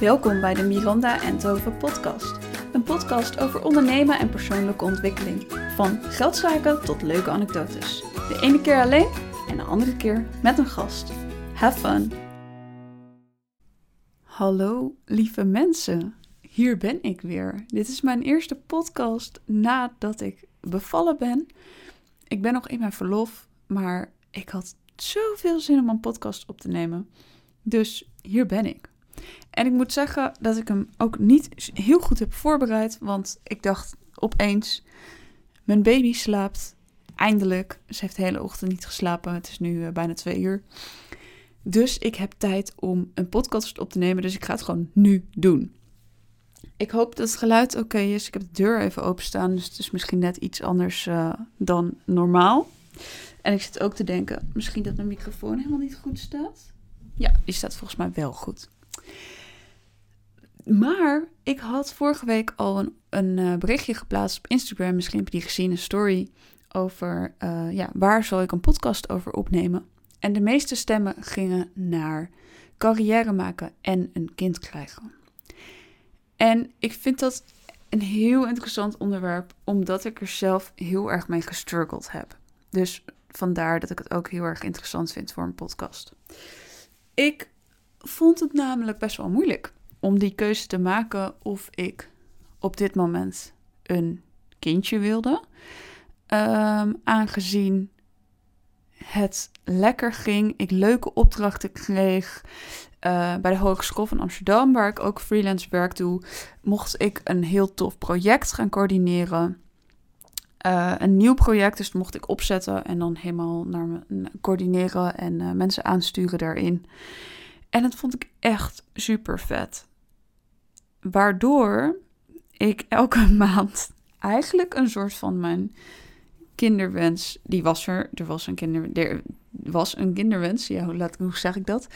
Welkom bij de Miranda en Tove podcast. Een podcast over ondernemen en persoonlijke ontwikkeling. Van geldzaken tot leuke anekdotes. De ene keer alleen en de andere keer met een gast. Have fun! Hallo lieve mensen, hier ben ik weer. Dit is mijn eerste podcast nadat ik bevallen ben. Ik ben nog in mijn verlof, maar ik had zoveel zin om een podcast op te nemen. Dus hier ben ik. En ik moet zeggen dat ik hem ook niet heel goed heb voorbereid, want ik dacht opeens, mijn baby slaapt eindelijk. Ze heeft de hele ochtend niet geslapen. Het is nu uh, bijna twee uur. Dus ik heb tijd om een podcast op te nemen. Dus ik ga het gewoon nu doen. Ik hoop dat het geluid oké is. Ik heb de deur even openstaan. Dus het is misschien net iets anders uh, dan normaal. En ik zit ook te denken, misschien dat mijn microfoon helemaal niet goed staat. Ja, die staat volgens mij wel goed. Maar ik had vorige week al een, een uh, berichtje geplaatst op Instagram. Misschien heb je die gezien, een story over uh, ja, waar zal ik een podcast over opnemen. En de meeste stemmen gingen naar carrière maken en een kind krijgen. En ik vind dat een heel interessant onderwerp, omdat ik er zelf heel erg mee gestruggeld heb. Dus vandaar dat ik het ook heel erg interessant vind voor een podcast. Ik vond het namelijk best wel moeilijk om die keuze te maken of ik op dit moment een kindje wilde. Um, aangezien het lekker ging, ik leuke opdrachten kreeg. Uh, bij de Hogeschool van Amsterdam, waar ik ook freelance werk doe, mocht ik een heel tof project gaan coördineren. Uh, een nieuw project, dus dat mocht ik opzetten en dan helemaal naar me coördineren en uh, mensen aansturen daarin. En dat vond ik echt super vet. Waardoor ik elke maand eigenlijk een soort van mijn kinderwens, die was er, er was een, kinder, er was een kinderwens, ja, hoe, laat, hoe zeg ik dat?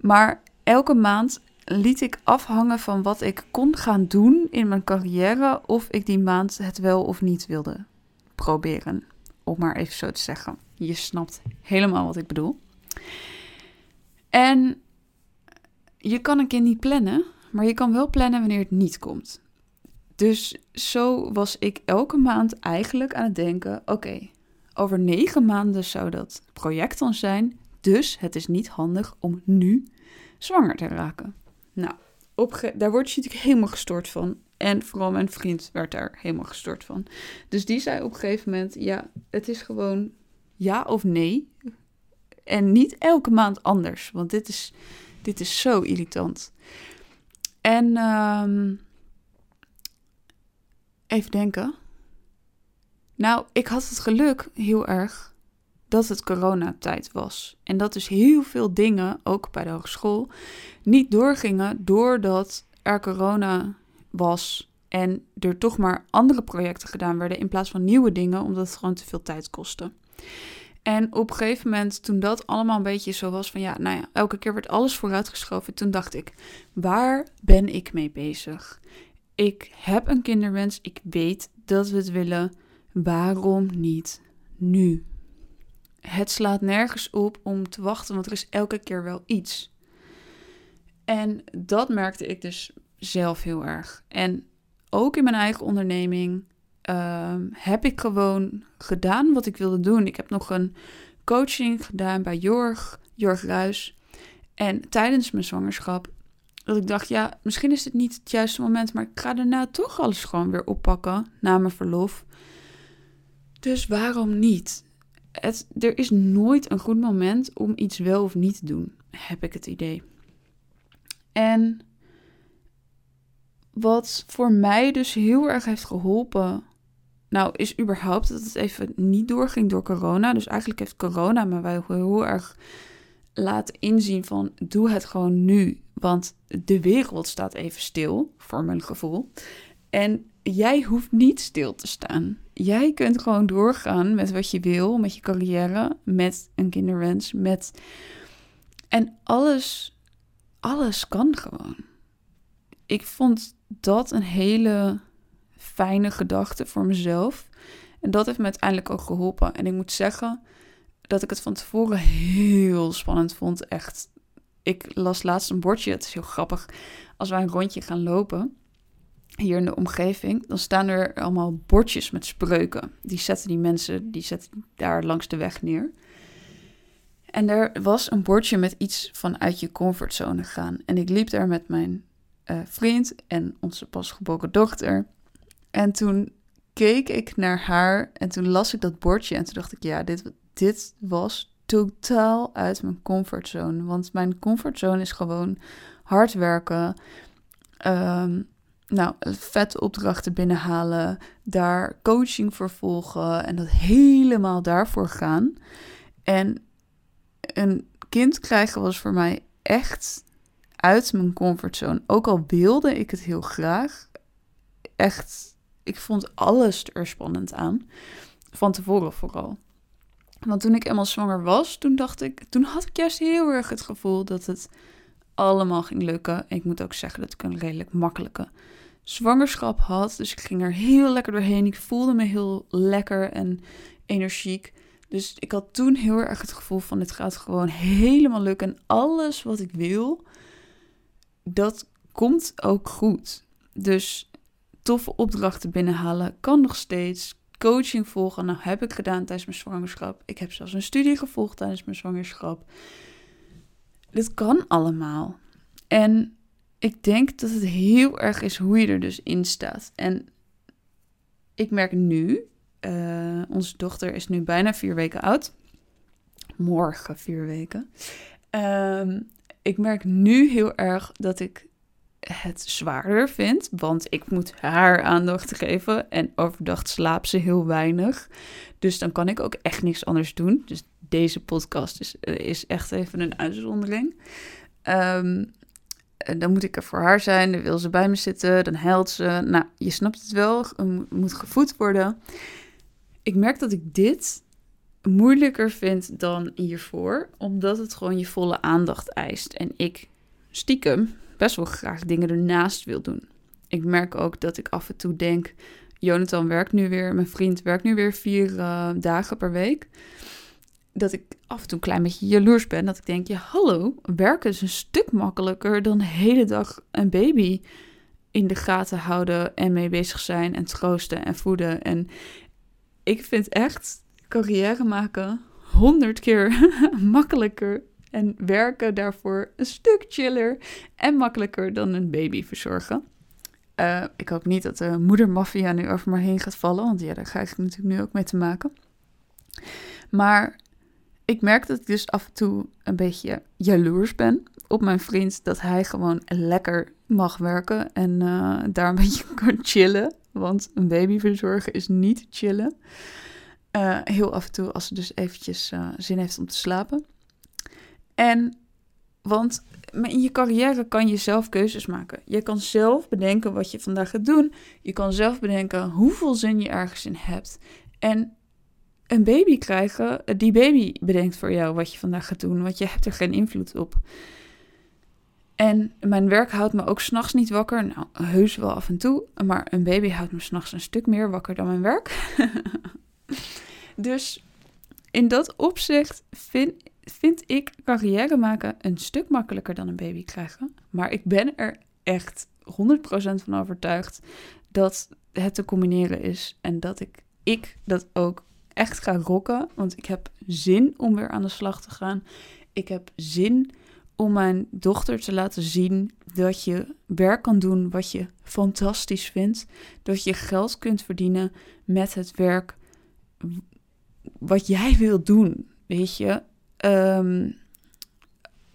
Maar elke maand liet ik afhangen van wat ik kon gaan doen in mijn carrière, of ik die maand het wel of niet wilde proberen. Om maar even zo te zeggen. Je snapt helemaal wat ik bedoel. En je kan een kind niet plannen, maar je kan wel plannen wanneer het niet komt. Dus zo was ik elke maand eigenlijk aan het denken: oké, over negen maanden zou dat project dan zijn. Dus het is niet handig om nu zwanger te raken. Nou, op daar word je natuurlijk helemaal gestoord van. En vooral mijn vriend werd daar helemaal gestoord van. Dus die zei op een gegeven moment: ja, het is gewoon ja of nee. En niet elke maand anders, want dit is, dit is zo irritant. En um, even denken. Nou, ik had het geluk heel erg dat het coronatijd was. En dat dus heel veel dingen, ook bij de hogeschool, niet doorgingen doordat er corona was. En er toch maar andere projecten gedaan werden in plaats van nieuwe dingen, omdat het gewoon te veel tijd kostte. En op een gegeven moment, toen dat allemaal een beetje zo was van ja, nou ja, elke keer werd alles vooruitgeschoven. Toen dacht ik, waar ben ik mee bezig? Ik heb een kinderwens, ik weet dat we het willen. Waarom niet nu? Het slaat nergens op om te wachten, want er is elke keer wel iets. En dat merkte ik dus zelf heel erg. En ook in mijn eigen onderneming uh, heb ik gewoon gedaan wat ik wilde doen. Ik heb nog een coaching gedaan bij Jorg, Jorg Ruis. En tijdens mijn zwangerschap, dat ik dacht, ja, misschien is het niet het juiste moment, maar ik ga daarna toch alles gewoon weer oppakken na mijn verlof. Dus waarom niet? Er is nooit een goed moment om iets wel of niet te doen, heb ik het idee. En wat voor mij dus heel erg heeft geholpen nou, is überhaupt dat het even niet doorging door corona. Dus eigenlijk heeft corona me wel heel erg laten inzien van doe het gewoon nu. Want de wereld staat even stil, voor mijn gevoel. En jij hoeft niet stil te staan. Jij kunt gewoon doorgaan met wat je wil, met je carrière, met een kinderwens, met... En alles, alles kan gewoon. Ik vond dat een hele fijne gedachte voor mezelf. En dat heeft me uiteindelijk ook geholpen. En ik moet zeggen dat ik het van tevoren heel spannend vond. Echt ik las laatst een bordje, het is heel grappig. Als wij een rondje gaan lopen, hier in de omgeving, dan staan er allemaal bordjes met spreuken. Die zetten die mensen, die zetten daar langs de weg neer. En er was een bordje met iets van uit je comfortzone gaan. En ik liep daar met mijn uh, vriend en onze pasgeboren dochter. En toen keek ik naar haar en toen las ik dat bordje en toen dacht ik, ja, dit, dit was totaal uit mijn comfortzone. Want mijn comfortzone is gewoon hard werken, um, nou, vet opdrachten binnenhalen, daar coaching voor volgen en dat helemaal daarvoor gaan. En een kind krijgen was voor mij echt uit mijn comfortzone. Ook al wilde ik het heel graag. Echt, ik vond alles er spannend aan. Van tevoren vooral. Want toen ik eenmaal zwanger was, toen dacht ik, toen had ik juist heel erg het gevoel dat het allemaal ging lukken. ik moet ook zeggen dat ik een redelijk makkelijke zwangerschap had. Dus ik ging er heel lekker doorheen. Ik voelde me heel lekker en energiek. Dus ik had toen heel erg het gevoel van dit gaat gewoon helemaal lukken. En alles wat ik wil, dat komt ook goed. Dus toffe opdrachten binnenhalen kan nog steeds. Coaching volgen, nou heb ik gedaan tijdens mijn zwangerschap. Ik heb zelfs een studie gevolgd tijdens mijn zwangerschap. Dit kan allemaal. En ik denk dat het heel erg is hoe je er dus in staat. En ik merk nu, uh, onze dochter is nu bijna vier weken oud. Morgen vier weken. Ehm, ik merk nu heel erg dat ik het zwaarder vind, want ik moet haar aandacht geven en overdag slaapt ze heel weinig. Dus dan kan ik ook echt niks anders doen. Dus deze podcast is, eh, is echt even een uitzondering. Um, dan moet ik er voor haar zijn, dan wil ze bij me zitten, dan huilt ze. Nou, je snapt het wel, moet gevoed worden. Ik merk dat ik dit moeilijker vind dan hiervoor, omdat het gewoon je volle aandacht eist. En ik stiekem best wel graag dingen ernaast wil doen. Ik merk ook dat ik af en toe denk: Jonathan werkt nu weer, mijn vriend werkt nu weer vier uh, dagen per week. Dat ik af en toe een klein beetje jaloers ben. Dat ik denk: ja, hallo, werken is een stuk makkelijker dan de hele dag een baby in de gaten houden en mee bezig zijn en troosten en voeden. En ik vind echt carrière maken honderd keer makkelijker en werken daarvoor een stuk chiller en makkelijker dan een baby verzorgen. Uh, ik hoop niet dat de moedermafia nu over me heen gaat vallen, want ja, daar ga ik natuurlijk nu ook mee te maken. Maar ik merk dat ik dus af en toe een beetje jaloers ben op mijn vriend dat hij gewoon lekker mag werken en uh, daar een beetje kan chillen. Want een baby verzorgen is niet chillen. Uh, heel af en toe als ze dus eventjes zin heeft om te slapen. En want in je carrière kan je zelf keuzes maken. Je kan zelf bedenken wat je vandaag gaat doen. Je kan zelf bedenken hoeveel zin je ergens in hebt. En een baby krijgen, die baby bedenkt voor jou wat je vandaag gaat doen, want je hebt er geen invloed op. En mijn werk houdt me ook s'nachts niet wakker. Nou, heus wel af en toe. Maar een baby houdt me s'nachts een stuk meer wakker dan mijn werk. dus in dat opzicht vind, vind ik carrière maken een stuk makkelijker dan een baby krijgen. Maar ik ben er echt 100% van overtuigd dat het te combineren is. En dat ik, ik dat ook echt ga rocken. Want ik heb zin om weer aan de slag te gaan. Ik heb zin om mijn dochter te laten zien dat je werk kan doen wat je fantastisch vindt. Dat je geld kunt verdienen met het werk wat jij wilt doen. Weet je, Ehm,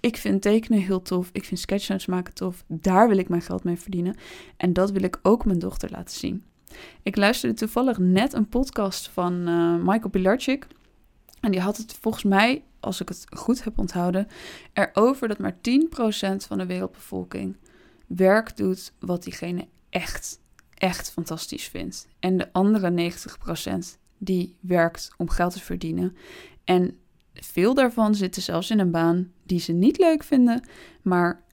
ik vind tekenen heel tof. Ik vind sketchnotes maken tof. Daar wil ik mijn geld mee verdienen. En dat wil ik ook mijn dochter laten zien. Ik luisterde toevallig net een podcast van uh, Michael Pilarczyk. En die had het volgens mij, als ik het goed heb onthouden, erover dat maar 10% van de wereldbevolking werk doet wat diegene echt, echt fantastisch vindt. En de andere 90% die werkt om geld te verdienen. En veel daarvan zitten zelfs in een baan die ze niet leuk vinden, maar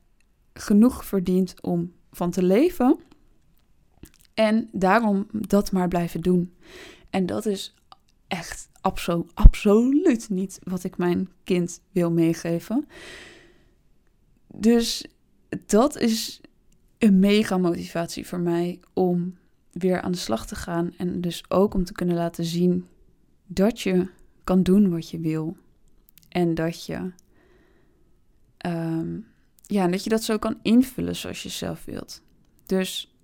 genoeg verdient om van te leven. En daarom dat maar blijven doen. En dat is echt abso absoluut niet wat ik mijn kind wil meegeven. Dus dat is een mega motivatie voor mij om weer aan de slag te gaan. En dus ook om te kunnen laten zien dat je kan doen wat je wil. En dat je, um, ja, dat je dat zo kan invullen zoals je zelf wilt. Dus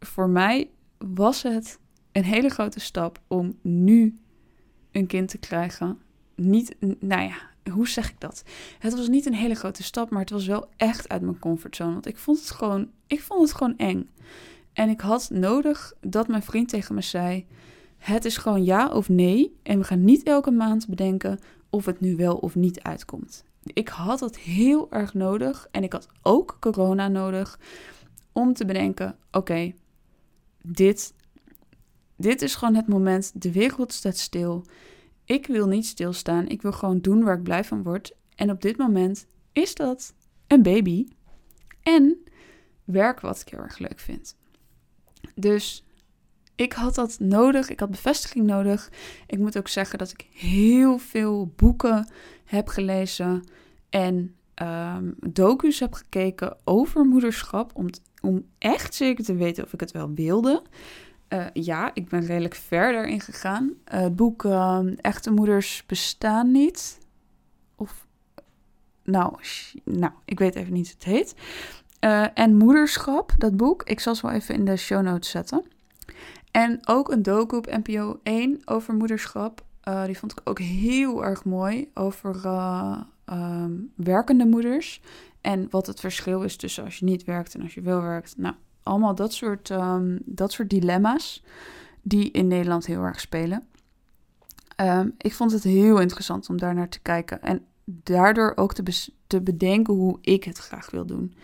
voor mij was het een hele grote stap om nu een kind te krijgen. Niet, nou ja, hoe zeg ik dat? Het was niet een hele grote stap, maar het was wel echt uit mijn comfortzone. Want ik vond het gewoon, ik vond het gewoon eng. En ik had nodig dat mijn vriend tegen me zei: Het is gewoon ja of nee. En we gaan niet elke maand bedenken of het nu wel of niet uitkomt. Ik had het heel erg nodig. En ik had ook corona nodig om te bedenken: Oké, dit, dit is gewoon het moment. De wereld staat stil. Ik wil niet stilstaan. Ik wil gewoon doen waar ik blij van word. En op dit moment is dat een baby. En werk wat ik heel erg leuk vind. Dus ik had dat nodig. Ik had bevestiging nodig. Ik moet ook zeggen dat ik heel veel boeken heb gelezen. En um, docu's heb gekeken over moederschap. Om, om echt zeker te weten of ik het wel wilde. Uh, ja, ik ben redelijk verder in gegaan. Uh, het boek uh, Echte Moeders Bestaan Niet. Of, nou, nou, ik weet even niet hoe het heet. Uh, en Moederschap, dat boek. Ik zal ze wel even in de show notes zetten. En ook een docu op NPO 1 over moederschap. die vond ik ook heel erg mooi. Over um, werkende moeders. En wat het verschil is tussen als je niet werkt en als je wel werkt. Nou, allemaal dat soort, um, dat soort dilemma's die in Nederland heel erg spelen. Um, ik vond het heel interessant om daar naar te kijken en daardoor ook te, te bedenken hoe ik het graag wil doen.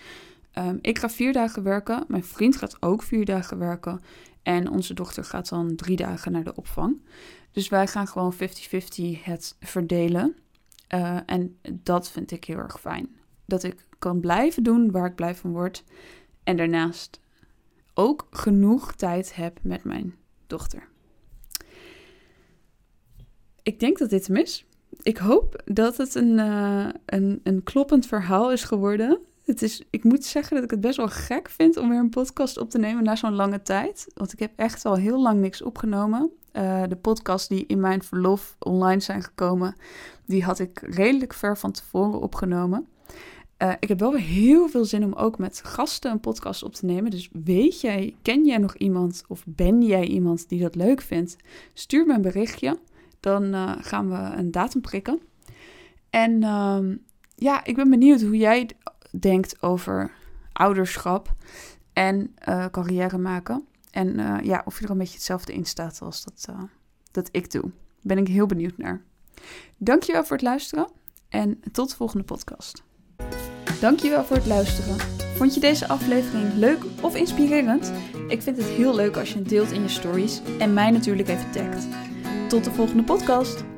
Ik ga vier dagen werken, mijn vriend gaat ook vier dagen werken en onze dochter gaat dan drie dagen naar de opvang. Dus wij gaan gewoon 50-50 het verdelen. Uh, en dat vind ik heel erg fijn. Dat ik kan blijven doen waar ik blij van word. En daarnaast ook genoeg tijd heb met mijn dochter. Ik denk dat dit hem is. Ik hoop dat het een, uh, een, een kloppend verhaal is geworden. Het is, ik moet zeggen dat ik het best wel gek vind om weer een podcast op te nemen na zo'n lange tijd. Want ik heb echt al heel lang niks opgenomen. Uh, de podcasts die in mijn verlof online zijn gekomen, die had ik redelijk ver van tevoren opgenomen. Uh, ik heb wel weer heel veel zin om ook met gasten een podcast op te nemen. Dus weet jij, ken jij nog iemand of ben jij iemand die dat leuk vindt? Stuur me een berichtje. Dan uh, gaan we een datum prikken. En uh, ja, ik ben benieuwd hoe jij denkt over ouderschap en uh, carrière maken. En ja, of je er een beetje hetzelfde in staat als dat, dat ik doe. Ben ik heel benieuwd naar. Dankjewel voor het luisteren en tot de volgende podcast. Dankjewel voor het luisteren. Vond je deze aflevering leuk of inspirerend? Ik vind het heel leuk als je het deelt in je stories en mij natuurlijk even tagt. Tot de volgende podcast.